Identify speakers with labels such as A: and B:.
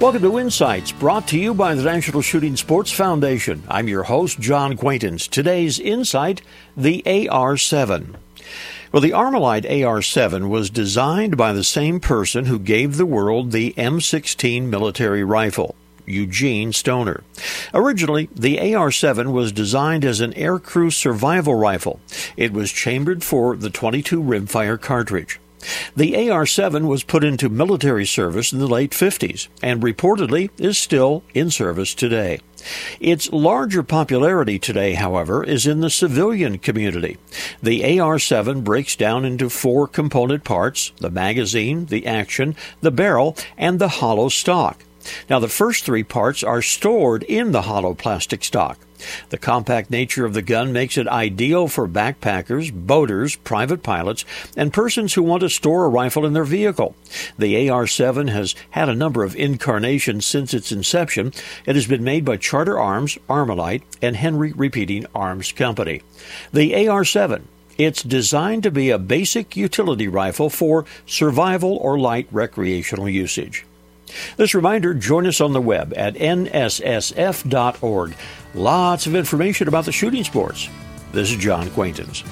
A: Welcome to Insights, brought to you by the National Shooting Sports Foundation. I'm your host, John Quaintance. Today's Insight the AR 7. Well, the Armalite AR 7 was designed by the same person who gave the world the M16 military rifle. Eugene Stoner. Originally, the AR 7 was designed as an aircrew survival rifle. It was chambered for the 22 rimfire cartridge. The AR 7 was put into military service in the late 50s and reportedly is still in service today. Its larger popularity today, however, is in the civilian community. The AR 7 breaks down into four component parts the magazine, the action, the barrel, and the hollow stock. Now, the first three parts are stored in the hollow plastic stock. The compact nature of the gun makes it ideal for backpackers, boaters, private pilots, and persons who want to store a rifle in their vehicle. The AR 7 has had a number of incarnations since its inception. It has been made by Charter Arms, Armalite, and Henry Repeating Arms Company. The AR 7 it's designed to be a basic utility rifle for survival or light recreational usage. This reminder join us on the web at nssf.org. Lots of information about the shooting sports. This is John Quaintance.